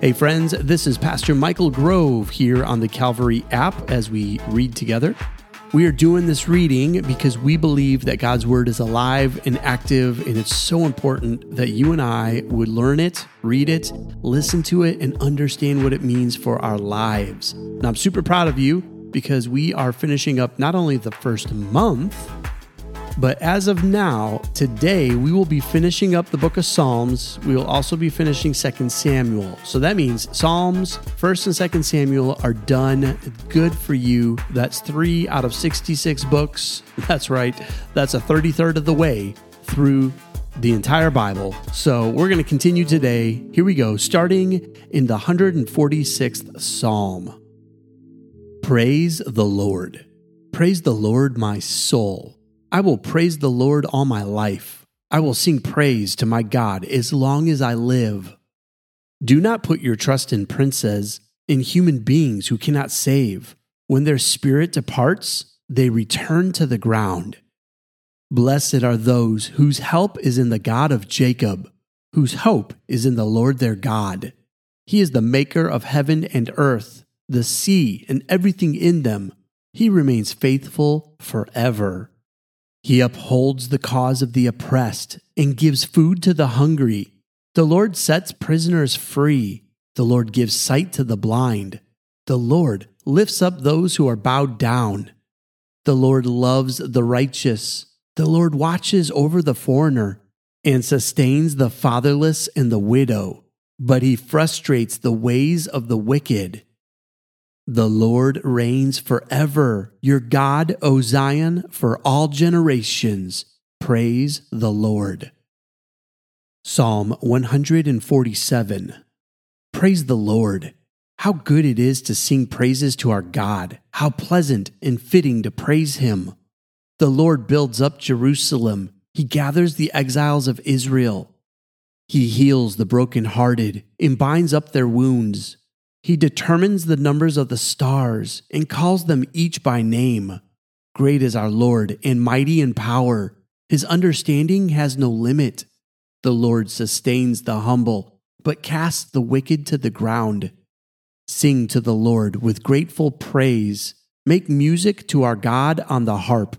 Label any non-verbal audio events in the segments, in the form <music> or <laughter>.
Hey, friends, this is Pastor Michael Grove here on the Calvary app as we read together. We are doing this reading because we believe that God's Word is alive and active, and it's so important that you and I would learn it, read it, listen to it, and understand what it means for our lives. And I'm super proud of you because we are finishing up not only the first month, but as of now, today, we will be finishing up the book of Psalms. We will also be finishing 2 Samuel. So that means Psalms, 1st and 2nd Samuel are done. Good for you. That's three out of 66 books. <laughs> That's right. That's a 33rd of the way through the entire Bible. So we're going to continue today. Here we go, starting in the 146th Psalm. Praise the Lord. Praise the Lord, my soul. I will praise the Lord all my life. I will sing praise to my God as long as I live. Do not put your trust in princes, in human beings who cannot save. When their spirit departs, they return to the ground. Blessed are those whose help is in the God of Jacob, whose hope is in the Lord their God. He is the maker of heaven and earth, the sea, and everything in them. He remains faithful forever. He upholds the cause of the oppressed and gives food to the hungry. The Lord sets prisoners free. The Lord gives sight to the blind. The Lord lifts up those who are bowed down. The Lord loves the righteous. The Lord watches over the foreigner and sustains the fatherless and the widow, but he frustrates the ways of the wicked. The Lord reigns forever. Your God, O Zion, for all generations. Praise the Lord. Psalm 147 Praise the Lord. How good it is to sing praises to our God. How pleasant and fitting to praise Him. The Lord builds up Jerusalem. He gathers the exiles of Israel. He heals the brokenhearted and binds up their wounds. He determines the numbers of the stars and calls them each by name. Great is our Lord and mighty in power. His understanding has no limit. The Lord sustains the humble, but casts the wicked to the ground. Sing to the Lord with grateful praise. Make music to our God on the harp.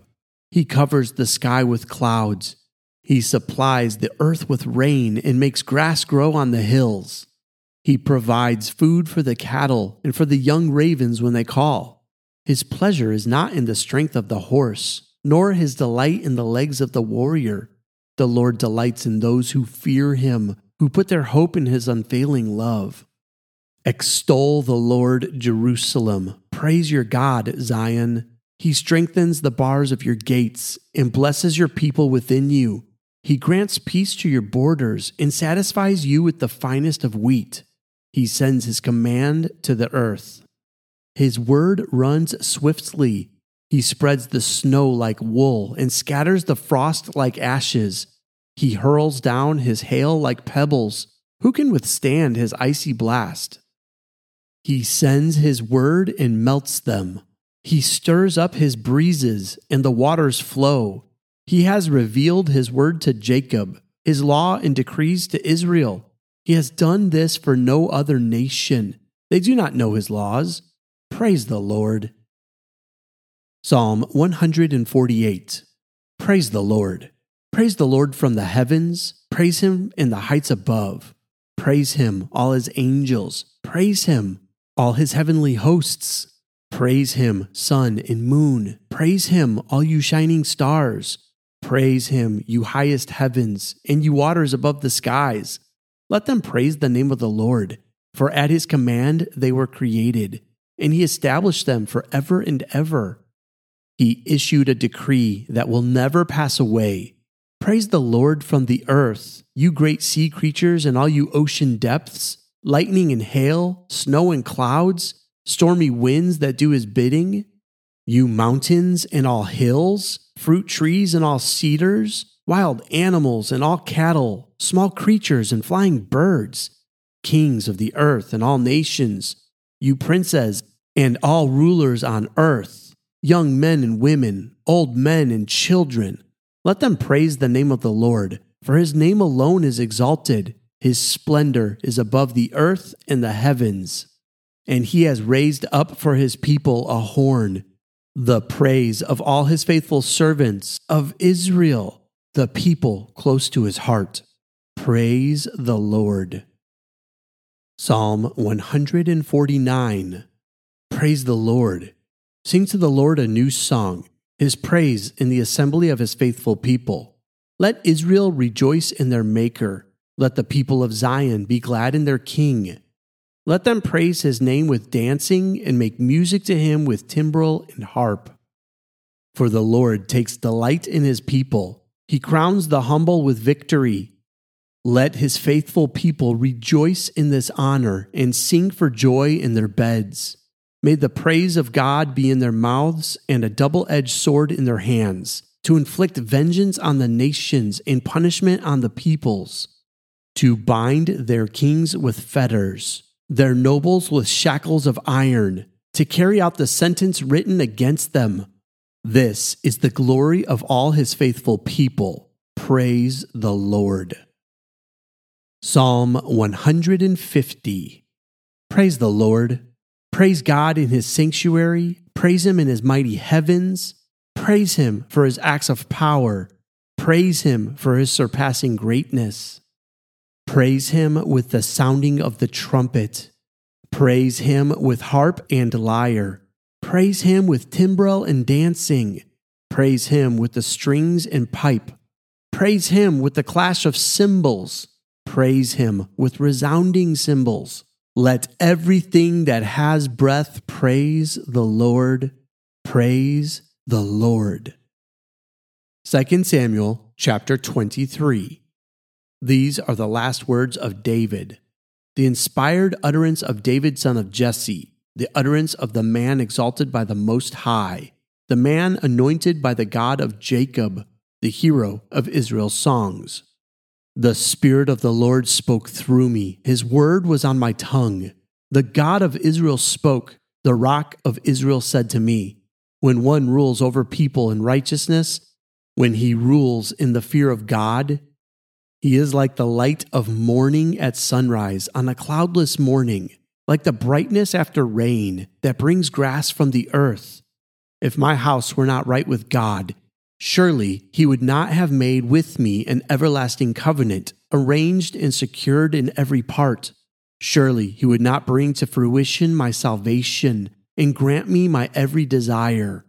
He covers the sky with clouds. He supplies the earth with rain and makes grass grow on the hills. He provides food for the cattle and for the young ravens when they call. His pleasure is not in the strength of the horse, nor his delight in the legs of the warrior. The Lord delights in those who fear him, who put their hope in his unfailing love. Extol the Lord, Jerusalem. Praise your God, Zion. He strengthens the bars of your gates and blesses your people within you. He grants peace to your borders and satisfies you with the finest of wheat. He sends his command to the earth. His word runs swiftly. He spreads the snow like wool and scatters the frost like ashes. He hurls down his hail like pebbles. Who can withstand his icy blast? He sends his word and melts them. He stirs up his breezes, and the waters flow. He has revealed his word to Jacob, his law and decrees to Israel. He has done this for no other nation. They do not know his laws. Praise the Lord. Psalm 148 Praise the Lord. Praise the Lord from the heavens. Praise him in the heights above. Praise him, all his angels. Praise him, all his heavenly hosts. Praise him, sun and moon. Praise him, all you shining stars. Praise him, you highest heavens, and you waters above the skies. Let them praise the name of the Lord, for at his command they were created, and he established them forever and ever. He issued a decree that will never pass away. Praise the Lord from the earth, you great sea creatures and all you ocean depths, lightning and hail, snow and clouds, stormy winds that do his bidding, you mountains and all hills, fruit trees and all cedars, wild animals and all cattle, small creatures and flying birds, kings of the earth and all nations, you princes and all rulers on earth, young men and women, old men and children. Let them praise the name of the Lord, for his name alone is exalted. His splendor is above the earth and the heavens. And he has raised up for his people a horn, the praise of all his faithful servants of Israel, the people close to his heart. Praise the Lord. Psalm 149 Praise the Lord. Sing to the Lord a new song, his praise in the assembly of his faithful people. Let Israel rejoice in their Maker. Let the people of Zion be glad in their King. Let them praise his name with dancing and make music to him with timbrel and harp. For the Lord takes delight in his people. He crowns the humble with victory. Let his faithful people rejoice in this honor and sing for joy in their beds. May the praise of God be in their mouths and a double edged sword in their hands, to inflict vengeance on the nations and punishment on the peoples, to bind their kings with fetters, their nobles with shackles of iron, to carry out the sentence written against them. This is the glory of all his faithful people. Praise the Lord. Psalm 150 Praise the Lord. Praise God in his sanctuary. Praise him in his mighty heavens. Praise him for his acts of power. Praise him for his surpassing greatness. Praise him with the sounding of the trumpet. Praise him with harp and lyre. Praise him with timbrel and dancing. Praise him with the strings and pipe. Praise him with the clash of cymbals. Praise him with resounding cymbals. Let everything that has breath praise the Lord. Praise the Lord. 2 Samuel chapter 23. These are the last words of David, the inspired utterance of David, son of Jesse, the utterance of the man exalted by the Most High, the man anointed by the God of Jacob, the hero of Israel's songs. The Spirit of the Lord spoke through me. His word was on my tongue. The God of Israel spoke. The rock of Israel said to me, When one rules over people in righteousness, when he rules in the fear of God, he is like the light of morning at sunrise on a cloudless morning, like the brightness after rain that brings grass from the earth. If my house were not right with God, Surely he would not have made with me an everlasting covenant, arranged and secured in every part. Surely he would not bring to fruition my salvation and grant me my every desire.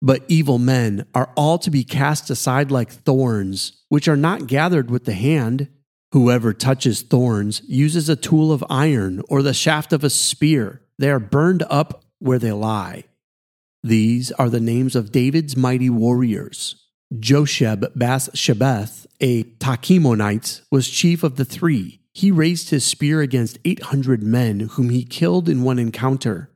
But evil men are all to be cast aside like thorns, which are not gathered with the hand. Whoever touches thorns uses a tool of iron or the shaft of a spear. They are burned up where they lie. These are the names of David's mighty warriors. Josheb Bas Shebeth, a Tahkemonite, was chief of the three. He raised his spear against 800 men, whom he killed in one encounter.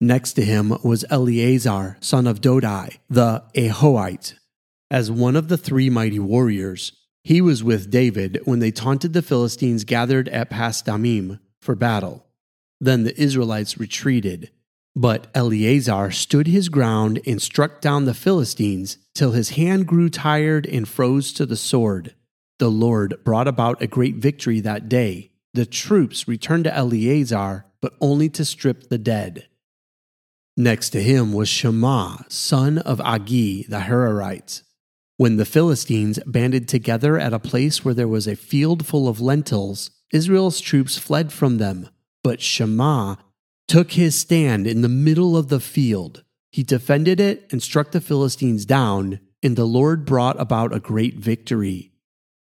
Next to him was Eleazar, son of Dodai, the Ahohite. As one of the three mighty warriors, he was with David when they taunted the Philistines gathered at Pas Dammim for battle. Then the Israelites retreated but Eleazar stood his ground and struck down the Philistines till his hand grew tired and froze to the sword. The Lord brought about a great victory that day. The troops returned to Eleazar, but only to strip the dead. Next to him was Shammah, son of Agee the Hararite. When the Philistines banded together at a place where there was a field full of lentils, Israel's troops fled from them. But Shammah took his stand in the middle of the field. He defended it and struck the Philistines down, and the Lord brought about a great victory.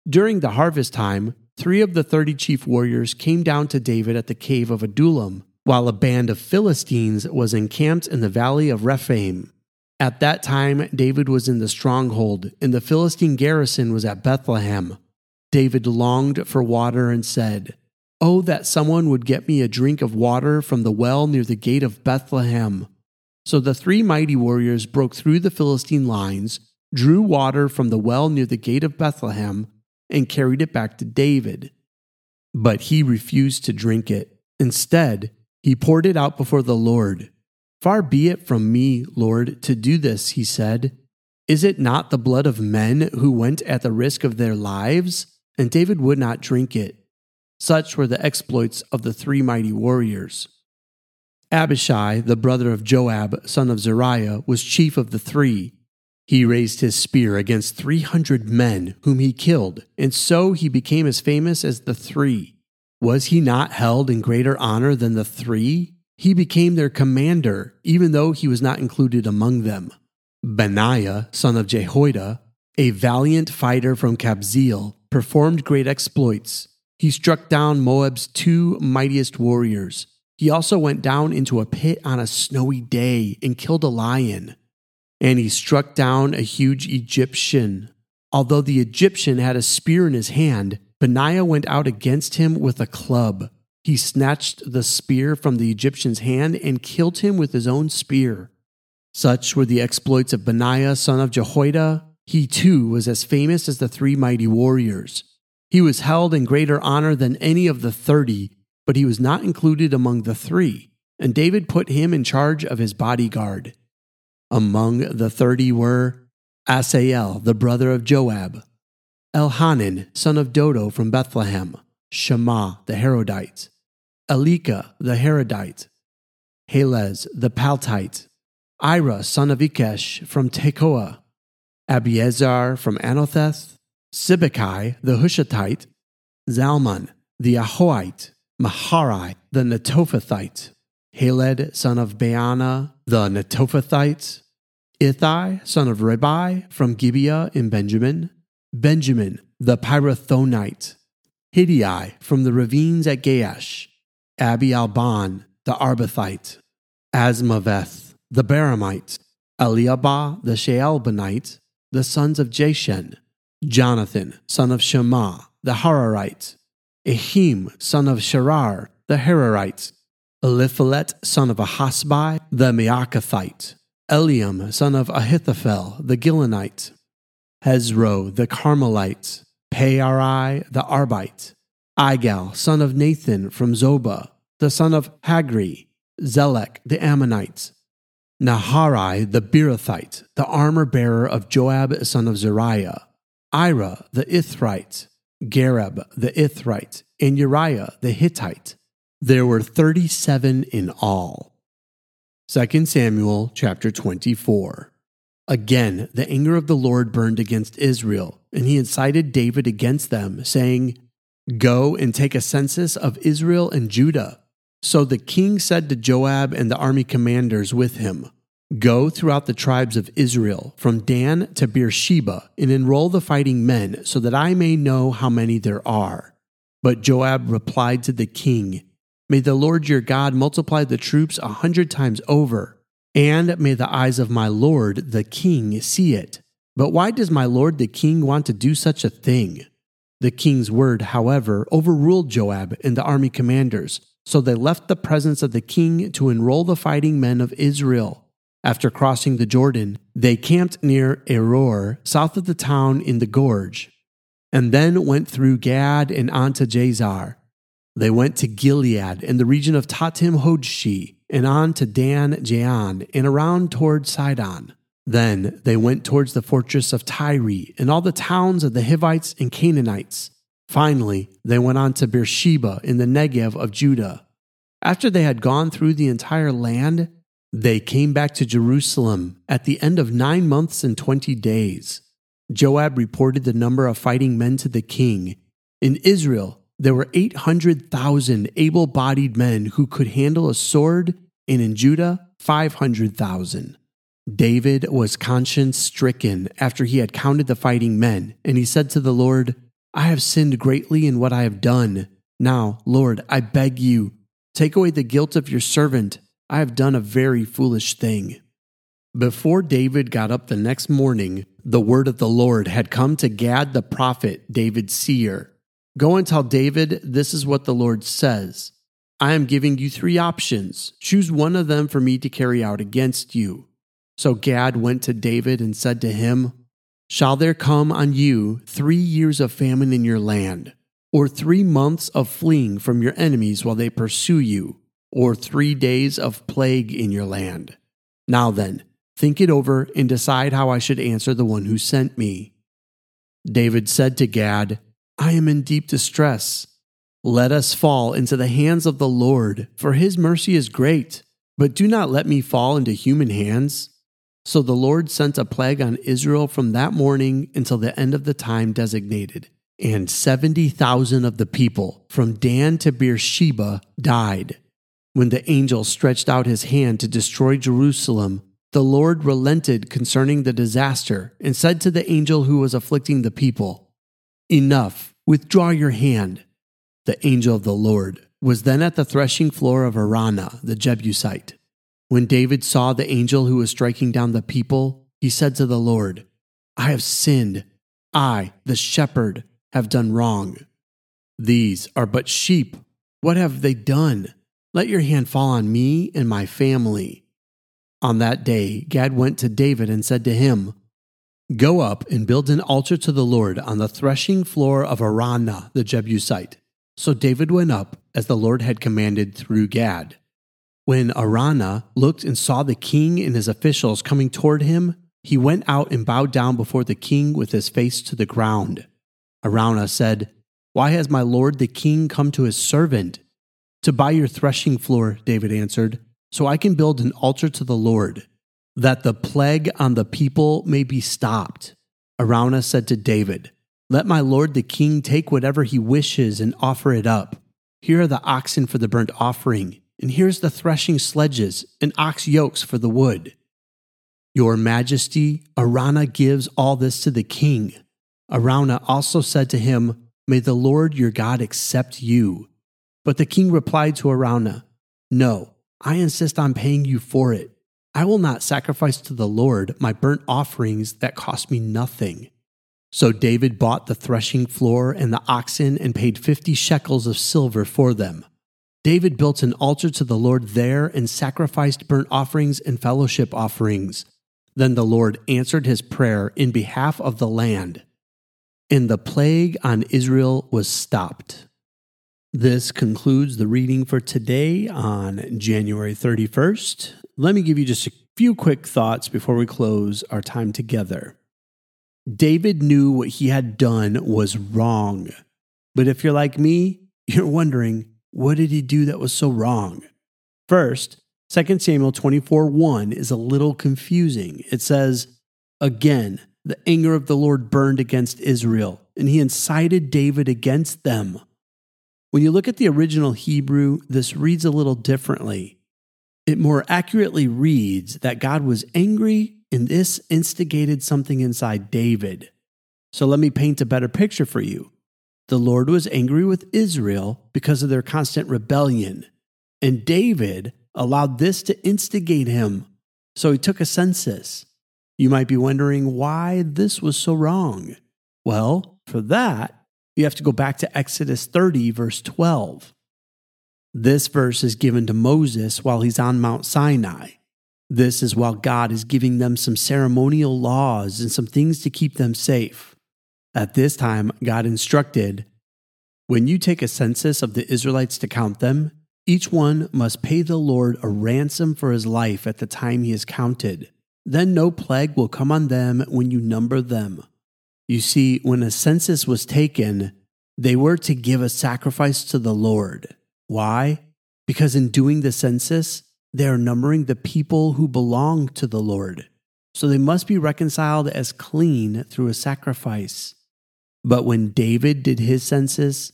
During the harvest time, three of the thirty chief warriors came down to David at the cave of Adullam, while a band of Philistines was encamped in the valley of Rephaim. At that time, David was in the stronghold, and the Philistine garrison was at Bethlehem. David longed for water and said, Oh, that someone would get me a drink of water from the well near the gate of Bethlehem. So the three mighty warriors broke through the Philistine lines, drew water from the well near the gate of Bethlehem, and carried it back to David. But he refused to drink it. Instead, he poured it out before the Lord. Far be it from me, Lord, to do this, he said. Is it not the blood of men who went at the risk of their lives? And David would not drink it. Such were the exploits of the three mighty warriors. Abishai, the brother of Joab, son of Zeruiah, was chief of the three. He raised his spear against three hundred men, whom he killed, and so he became as famous as the three. Was he not held in greater honor than the three? He became their commander, even though he was not included among them. Benaiah, son of Jehoiada, a valiant fighter from Kabzeel, performed great exploits. He struck down Moab's two mightiest warriors. He also went down into a pit on a snowy day and killed a lion. And he struck down a huge Egyptian. Although the Egyptian had a spear in his hand, Benaiah went out against him with a club. He snatched the spear from the Egyptian's hand and killed him with his own spear. Such were the exploits of Benaiah, son of Jehoiada. He too was as famous as the three mighty warriors. He was held in greater honor than any of the thirty but he was not included among the three, and David put him in charge of his bodyguard. Among the thirty were Asahel, the brother of Joab, Elhanan, son of Dodo from Bethlehem, Shammah, the Harodite, Elika, the Harodite, Helez, the Paltite, Ira, son of Ikesh from Tekoa, Abiezer from Anathoth, Sibbecai, the Hushathite, Zalmon, the Ahohite, Maharai the Netophathite, Heled son of Baanah the Netophathite, Ithai son of Ribai from Gibeah in Benjamin, Benaiah the Pirathonite, Hiddai from the ravines at Gaash, Abi Albon the Arbathite, Azmaveth the Barhumite, Eliahba the Shaalbonite, the sons of Jashen, Jonathan son of Shammah the Hararite, Ahiam, son of Sharar, the Hararite, Eliphelet, son of Ahasbai, the Maacathite, Eliam, son of Ahithophel, the Gilonite, Hezro, the Carmelite, Paarai, the Arbite, Igal, son of Nathan from Zobah, the son of Hagri, Zelek, the Ammonite, Naharai, the Beerothite, the armor bearer of Joab, son of Zeruiah, Ira, the Ithrite, Gareb the Ithrite, and Uriah the Hittite. There were 37 in all. 2 Samuel chapter 24. Again, the anger of the Lord burned against Israel, and he incited David against them, saying, Go and take a census of Israel and Judah. So the king said to Joab and the army commanders with him, Go throughout the tribes of Israel, from Dan to Beersheba, and enroll the fighting men, so that I may know how many there are. But Joab replied to the king, May the Lord your God multiply the troops a hundred times over, and may the eyes of my lord the king see it. But why does my lord the king want to do such a thing? The king's word, however, overruled Joab and the army commanders, so they left the presence of the king to enroll the fighting men of Israel. After crossing the Jordan, they camped near Aroer, south of the town in the gorge, and then went through Gad and on to Jazer. They went to Gilead and the region of Tahtim Hodshi, and on to Dan Jaan, and around toward Sidon. Then they went towards the fortress of Tyre and all the towns of the Hivites and Canaanites. Finally, they went on to Beersheba in the Negev of Judah. After they had gone through the entire land, they came back to Jerusalem at the end of nine months and twenty days. Joab reported the number of fighting men to the king. In Israel, there were 800,000 able bodied men who could handle a sword, and in Judah, 500,000. David was conscience stricken after he had counted the fighting men, and he said to the Lord, I have sinned greatly in what I have done. Now, Lord, I beg you, take away the guilt of your servant I have done a very foolish thing. Before David got up the next morning, the word of the Lord had come to Gad the prophet, David's seer. Go and tell David, this is what the Lord says. I am giving you three options. Choose one of them for me to carry out against you. So Gad went to David and said to him, Shall there come on you three years of famine in your land, or three months of fleeing from your enemies while they pursue you? Or three days of plague in your land. Now then, think it over and decide how I should answer the one who sent me. David said to Gad, I am in deep distress. Let us fall into the hands of the Lord, for his mercy is great. But do not let me fall into human hands. So the Lord sent a plague on Israel from that morning until the end of the time designated, and 70,000 of the people from Dan to Beersheba died. When the angel stretched out his hand to destroy Jerusalem, the Lord relented concerning the disaster and said to the angel who was afflicting the people, Enough, withdraw your hand. The angel of the Lord was then at the threshing floor of Araunah the Jebusite. When David saw the angel who was striking down the people, he said to the Lord, I have sinned. I, the shepherd, have done wrong. These are but sheep. What have they done? Let your hand fall on me and my family. On that day, Gad went to David and said to him, Go up and build an altar to the Lord on the threshing floor of Araunah the Jebusite. So David went up as the Lord had commanded through Gad. When Araunah looked and saw the king and his officials coming toward him, he went out and bowed down before the king with his face to the ground. Araunah said, Why has my lord the king come to his servant? To buy your threshing floor, David answered, so I can build an altar to the Lord, that the plague on the people may be stopped. Araunah said to David, let my lord the king take whatever he wishes and offer it up. Here are the oxen for the burnt offering, and here's the threshing sledges and ox yokes for the wood. Your majesty, Araunah gives all this to the king. Araunah also said to him, May the Lord your God accept you. But the king replied to Araunah, No, I insist on paying you for it. I will not sacrifice to the Lord my burnt offerings that cost me nothing. So David bought the threshing floor and the oxen and paid fifty shekels of silver for them. David built an altar to the Lord there and sacrificed burnt offerings and fellowship offerings. Then the Lord answered his prayer in behalf of the land, and the plague on Israel was stopped. This concludes the reading for today on January 31st. Let me give you just a few quick thoughts before we close our time together. David knew what he had done was wrong. But if you're like me, you're wondering, what did he do that was so wrong? First, 2 Samuel 24 1 is a little confusing. It says, Again, the anger of the Lord burned against Israel, and he incited David against them. When you look at the original Hebrew, this reads a little differently. It more accurately reads that God was angry and this instigated something inside David. So let me paint a better picture for you. The Lord was angry with Israel because of their constant rebellion, and David allowed this to instigate him. So he took a census. You might be wondering why this was so wrong. Well, for that, you have to go back to Exodus 30, verse 12. This verse is given to Moses while he's on Mount Sinai. This is while God is giving them some ceremonial laws and some things to keep them safe. At this time, God instructed When you take a census of the Israelites to count them, each one must pay the Lord a ransom for his life at the time he is counted. Then no plague will come on them when you number them. You see, when a census was taken, they were to give a sacrifice to the Lord. Why? Because in doing the census, they are numbering the people who belong to the Lord. So they must be reconciled as clean through a sacrifice. But when David did his census,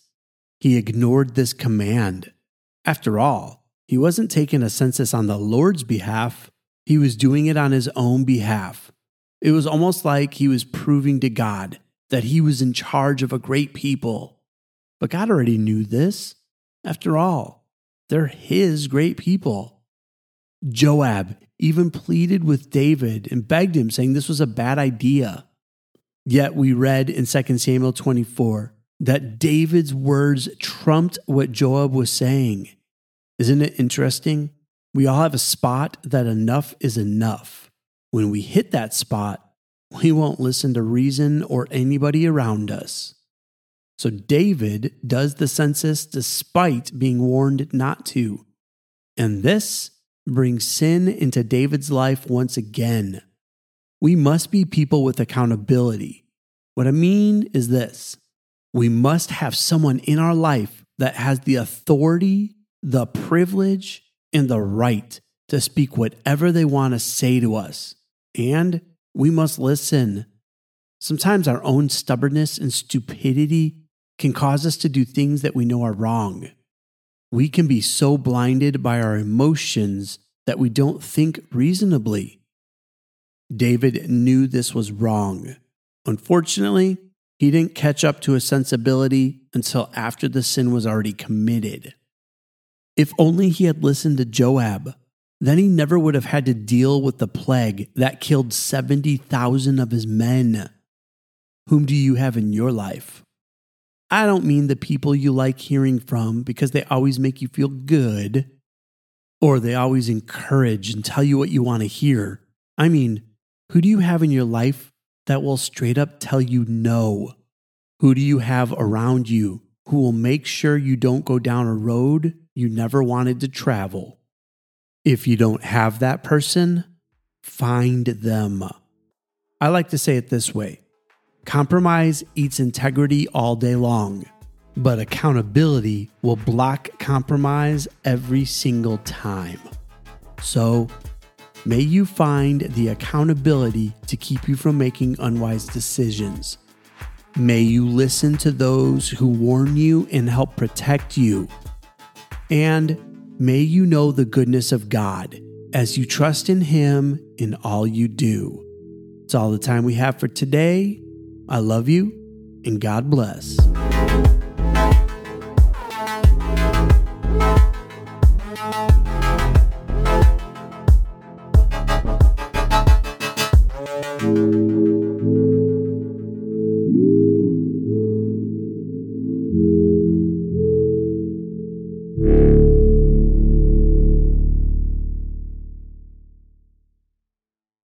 he ignored this command. After all, he wasn't taking a census on the Lord's behalf, he was doing it on his own behalf. It was almost like he was proving to God that he was in charge of a great people. But God already knew this. After all, they're his great people. Joab even pleaded with David and begged him, saying this was a bad idea. Yet we read in 2 Samuel 24 that David's words trumped what Joab was saying. Isn't it interesting? We all have a spot that enough is enough. When we hit that spot, we won't listen to reason or anybody around us. So David does the census despite being warned not to. And this brings sin into David's life once again. We must be people with accountability. What I mean is this we must have someone in our life that has the authority, the privilege, and the right to speak whatever they want to say to us. And we must listen. Sometimes our own stubbornness and stupidity can cause us to do things that we know are wrong. We can be so blinded by our emotions that we don't think reasonably. David knew this was wrong. Unfortunately, he didn't catch up to his sensibility until after the sin was already committed. If only he had listened to Joab, then he never would have had to deal with the plague that killed 70,000 of his men. Whom do you have in your life? I don't mean the people you like hearing from because they always make you feel good or they always encourage and tell you what you want to hear. I mean, who do you have in your life that will straight up tell you no? Who do you have around you who will make sure you don't go down a road you never wanted to travel? If you don't have that person, find them. I like to say it this way compromise eats integrity all day long, but accountability will block compromise every single time. So, May you find the accountability to keep you from making unwise decisions. May you listen to those who warn you and help protect you. And may you know the goodness of God as you trust in Him in all you do. It's all the time we have for today. I love you and God bless.